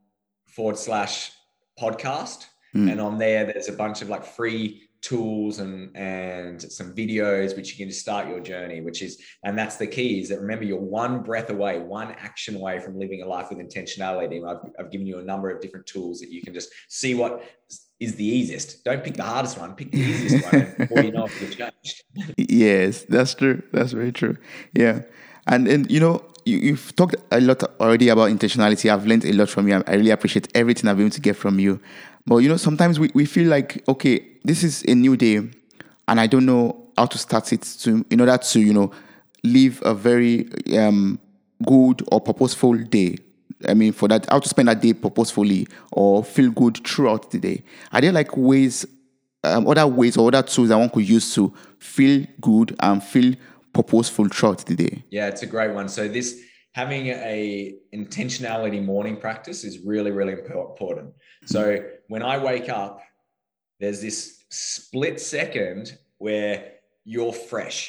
forward slash podcast. Mm. And on there, there's a bunch of like free tools and and some videos which you can just start your journey which is and that's the key is that remember you're one breath away one action away from living a life with intentionality. I've, I've given you a number of different tools that you can just see what is the easiest. Don't pick the hardest one pick the easiest one before you know if you've changed. Yes that's true. That's very true. Yeah. And and you know you, have talked a lot already about intentionality. I've learned a lot from you. I really appreciate everything i've been able to get from you but you know, sometimes we, we feel like, okay, this is a new day and I don't know how to start it to in order to, you know, live a very um, good or purposeful day. I mean, for that, how to spend that day purposefully or feel good throughout the day. Are there like ways, um, other ways or other tools that one could use to feel good and feel purposeful throughout the day? Yeah, it's a great one. So this having a intentionality morning practice is really really important so when i wake up there's this split second where you're fresh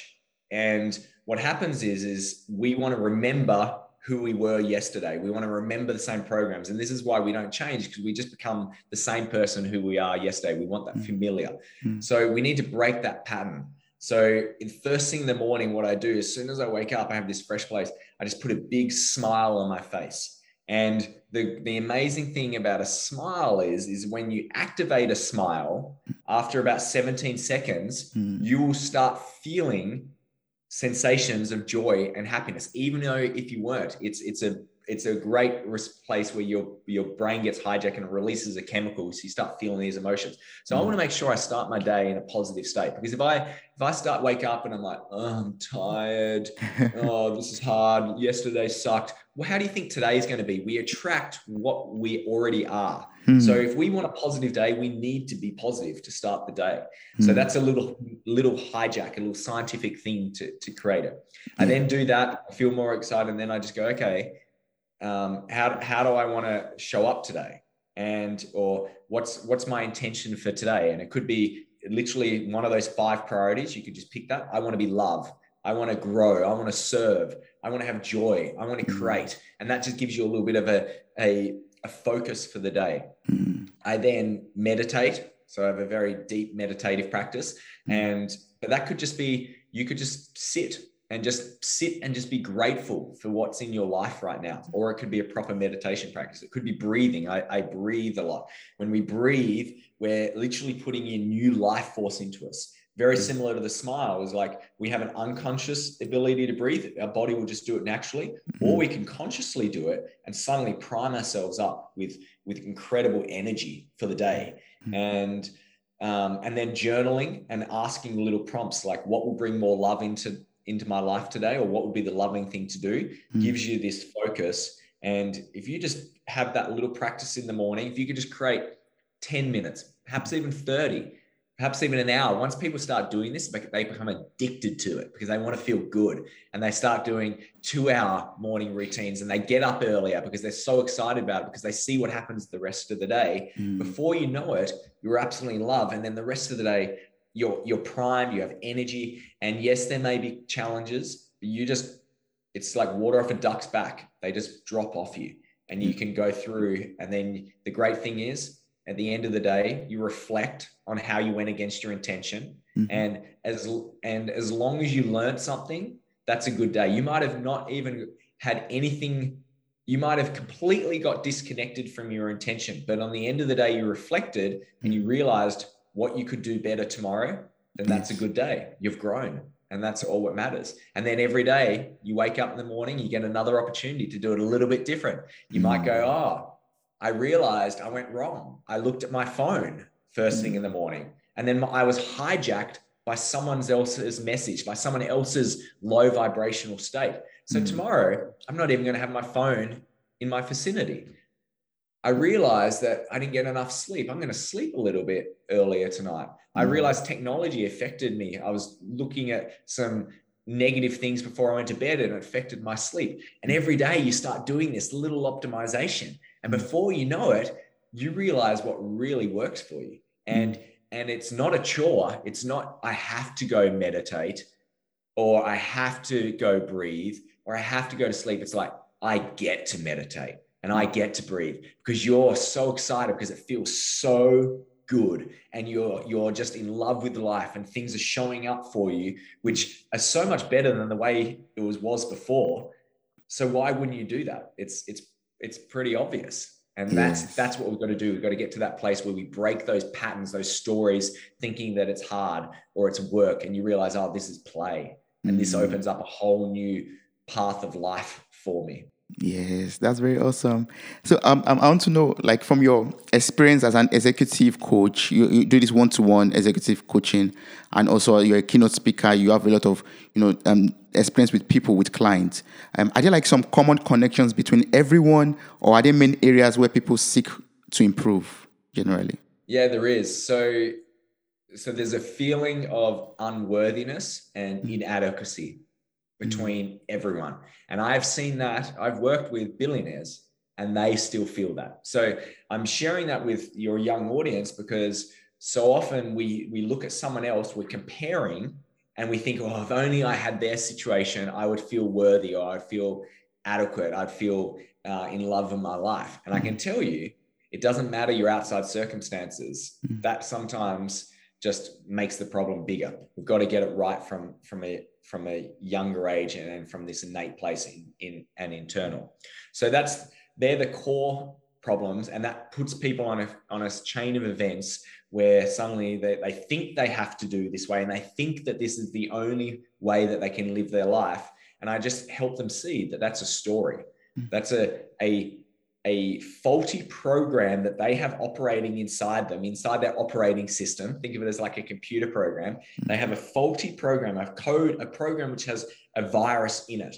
And what happens is, is we want to remember who we were yesterday. We want to remember the same programs. And this is why we don't change because we just become the same person who we are yesterday. We want that mm. familiar. Mm. So we need to break that pattern. So in first thing in the morning, what I do, as soon as I wake up, I have this fresh place. I just put a big smile on my face. And the, the amazing thing about a smile is, is when you activate a smile, after about 17 seconds, mm. you will start feeling sensations of joy and happiness even though if you weren't it's it's a it's a great place where your your brain gets hijacked and releases a chemical so you start feeling these emotions so mm. i want to make sure i start my day in a positive state because if i if i start wake up and i'm like oh, i'm tired oh this is hard yesterday sucked well how do you think today is going to be we attract what we already are Mm. So if we want a positive day, we need to be positive to start the day. Mm. So hmm. that's a little little hijack, a little scientific thing to, to create it. I then do that, I feel more excited, and then I just go, okay, um, how, how do I want to show up today? And or what's what's my intention for today? And it could be literally one of those five priorities. You could just pick that. I want to be love. I want to grow. I want to serve. I want to have joy. I want to hmm. create. And that just gives you a little bit of a, a a focus for the day. Mm. I then meditate. So I have a very deep meditative practice. Mm. And but that could just be you could just sit and just sit and just be grateful for what's in your life right now. Or it could be a proper meditation practice. It could be breathing. I, I breathe a lot. When we breathe, we're literally putting in new life force into us very similar to the smile is like we have an unconscious ability to breathe our body will just do it naturally mm-hmm. or we can consciously do it and suddenly prime ourselves up with with incredible energy for the day mm-hmm. and um, and then journaling and asking little prompts like what will bring more love into into my life today or what would be the loving thing to do mm-hmm. gives you this focus and if you just have that little practice in the morning if you could just create 10 minutes perhaps even 30 perhaps even an hour. Once people start doing this, they become addicted to it because they want to feel good and they start doing two hour morning routines and they get up earlier because they're so excited about it because they see what happens the rest of the day. Mm. Before you know it, you're absolutely in love. And then the rest of the day, you're, you're primed, you have energy. And yes, there may be challenges, but you just, it's like water off a duck's back. They just drop off you and you mm. can go through. And then the great thing is, at the end of the day you reflect on how you went against your intention mm-hmm. and as and as long as you learned something that's a good day you might have not even had anything you might have completely got disconnected from your intention but on the end of the day you reflected and you mm-hmm. realized what you could do better tomorrow then that's a good day you've grown and that's all what matters and then every day you wake up in the morning you get another opportunity to do it a little bit different you mm-hmm. might go oh I realized I went wrong. I looked at my phone first thing in the morning, and then I was hijacked by someone else's message, by someone else's low vibrational state. So mm. tomorrow, I'm not even going to have my phone in my vicinity. I realized that I didn't get enough sleep. I'm going to sleep a little bit earlier tonight. Mm. I realized technology affected me. I was looking at some negative things before I went to bed and it affected my sleep. And mm. every day you start doing this little optimization and mm. before you know it, you realize what really works for you. Mm. And and it's not a chore. It's not I have to go meditate or I have to go breathe or I have to go to sleep. It's like I get to meditate and I get to breathe because you're so excited because it feels so good and you're you're just in love with life and things are showing up for you which are so much better than the way it was was before so why wouldn't you do that it's it's it's pretty obvious. And that's yes. that's what we've got to do. We've got to get to that place where we break those patterns, those stories, thinking that it's hard or it's work, and you realize, oh, this is play, and mm. this opens up a whole new path of life for me. Yes, that's very awesome. So um, um, I want to know, like, from your experience as an executive coach, you, you do this one-to-one executive coaching, and also you're a keynote speaker. You have a lot of, you know, um, experience with people, with clients. Um, are there like some common connections between everyone, or are there main areas where people seek to improve generally? Yeah, there is. So, so there's a feeling of unworthiness and mm. inadequacy between mm. everyone. And I've seen that. I've worked with billionaires and they still feel that. So I'm sharing that with your young audience because so often we we look at someone else, we're comparing and we think, oh, if only I had their situation, I would feel worthy or I'd feel adequate. I'd feel uh, in love with my life. And I can tell you, it doesn't matter your outside circumstances. Mm. That sometimes just makes the problem bigger. We've got to get it right from from a from a younger age and, and from this innate place in, in and internal. So that's they're the core problems and that puts people on a on a chain of events where suddenly they, they think they have to do this way and they think that this is the only way that they can live their life and i just help them see that that's a story hmm. that's a a a faulty program that they have operating inside them inside their operating system think of it as like a computer program hmm. they have a faulty program a code a program which has a virus in it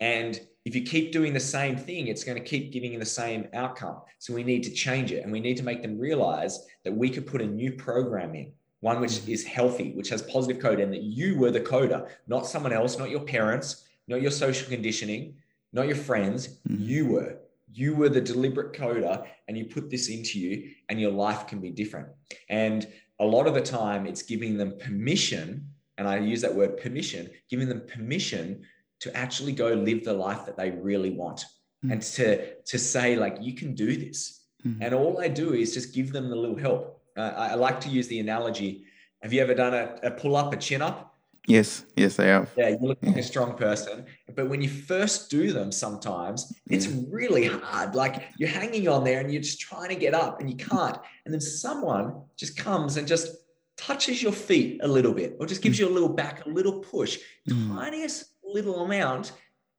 and if you keep doing the same thing, it's going to keep giving you the same outcome. So we need to change it and we need to make them realize that we could put a new program in, one which mm-hmm. is healthy, which has positive code, and that you were the coder, not someone else, not your parents, not your social conditioning, not your friends. Mm-hmm. You were. You were the deliberate coder, and you put this into you, and your life can be different. And a lot of the time, it's giving them permission, and I use that word permission, giving them permission to actually go live the life that they really want mm. and to to say like you can do this mm. and all i do is just give them the little help uh, I, I, like to use the analogy have you ever done a, a pull up a chin up yes yes they have yeah you look like a strong person but when you first do them sometimes it's yeah. really hard like you're hanging on there and you're just trying to get up and you can't and then someone just comes and just touches your feet a little bit or just gives mm. you a little back a little push mm. tiniest little amount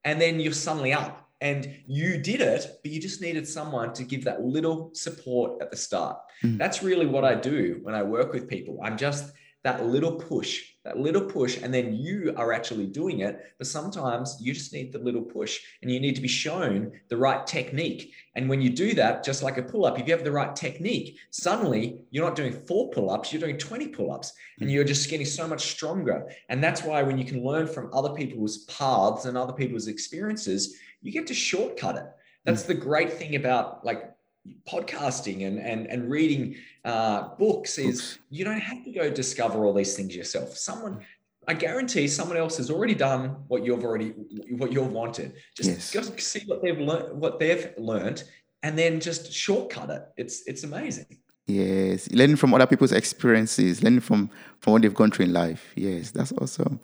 and then you're suddenly up and you did it but you just needed someone to give that little support at the start mm. that's really what i do when i work with people i'm just that little push that little push and then you are actually doing it but sometimes you just need the little push and you need to be shown the right technique. And when you do that just like a pull-up if you have the right technique suddenly you're not doing four pull-ups you're doing 20 pull-ups and hmm. you're just getting so much stronger. And that's why when you can learn from other people's paths and other people's experiences you get to shortcut it. That's hmm. the great thing about like podcasting and and and reading uh, books is you don't have to go discover all these things yourself. Someone, I guarantee, someone else has already done what you've already what you've wanted. Just yes. go see what they've learned, what they've learned, and then just shortcut it. It's it's amazing. Yes, learning from other people's experiences, learning from from what they've gone through in life. Yes, that's awesome.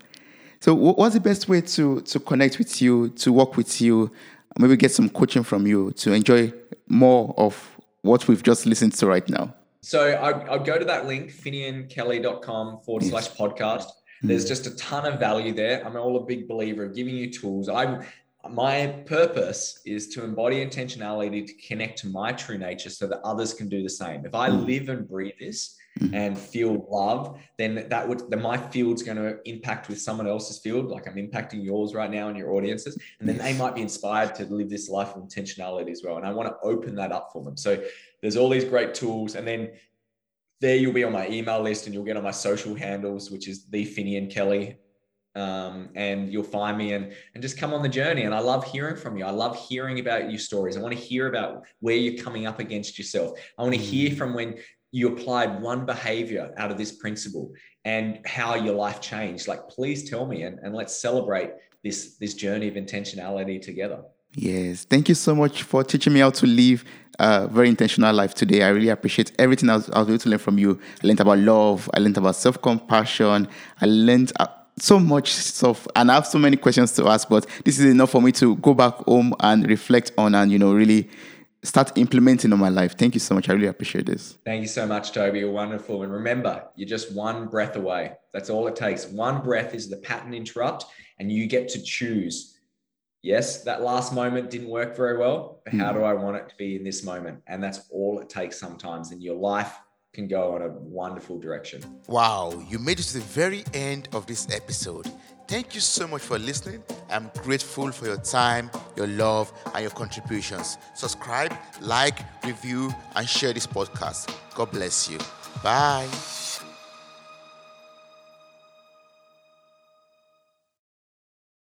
So, what's the best way to to connect with you, to work with you, maybe get some coaching from you, to enjoy more of what we've just listened to right now? So I, I'll go to that link, finiankelly.com forward slash podcast. There's just a ton of value there. I'm all a big believer of giving you tools. I'm my purpose is to embody intentionality to connect to my true nature so that others can do the same. If I mm. live and breathe this mm. and feel love, then that would then my field's going to impact with someone else's field, like I'm impacting yours right now and your audiences, and then they might be inspired to live this life of intentionality as well. And I want to open that up for them. So there's all these great tools, and then there you'll be on my email list and you'll get on my social handles, which is the Finian Kelly um, and you'll find me and and just come on the journey. And I love hearing from you. I love hearing about your stories. I want to hear about where you're coming up against yourself. I want to hear mm. from when you applied one behavior out of this principle and how your life changed. Like, please tell me and, and let's celebrate this this journey of intentionality together. Yes, thank you so much for teaching me how to live a very intentional life today. I really appreciate everything I was, I was able to learn from you. I learned about love. I learned about self compassion. I learned. Uh, so much stuff and I have so many questions to ask, but this is enough for me to go back home and reflect on and, you know, really start implementing on my life. Thank you so much. I really appreciate this. Thank you so much, Toby. You're wonderful. And remember, you're just one breath away. That's all it takes. One breath is the pattern interrupt, and you get to choose. Yes, that last moment didn't work very well, but how mm. do I want it to be in this moment? And that's all it takes sometimes in your life can go in a wonderful direction. Wow, you made it to the very end of this episode. Thank you so much for listening. I'm grateful for your time, your love, and your contributions. Subscribe, like, review, and share this podcast. God bless you. Bye.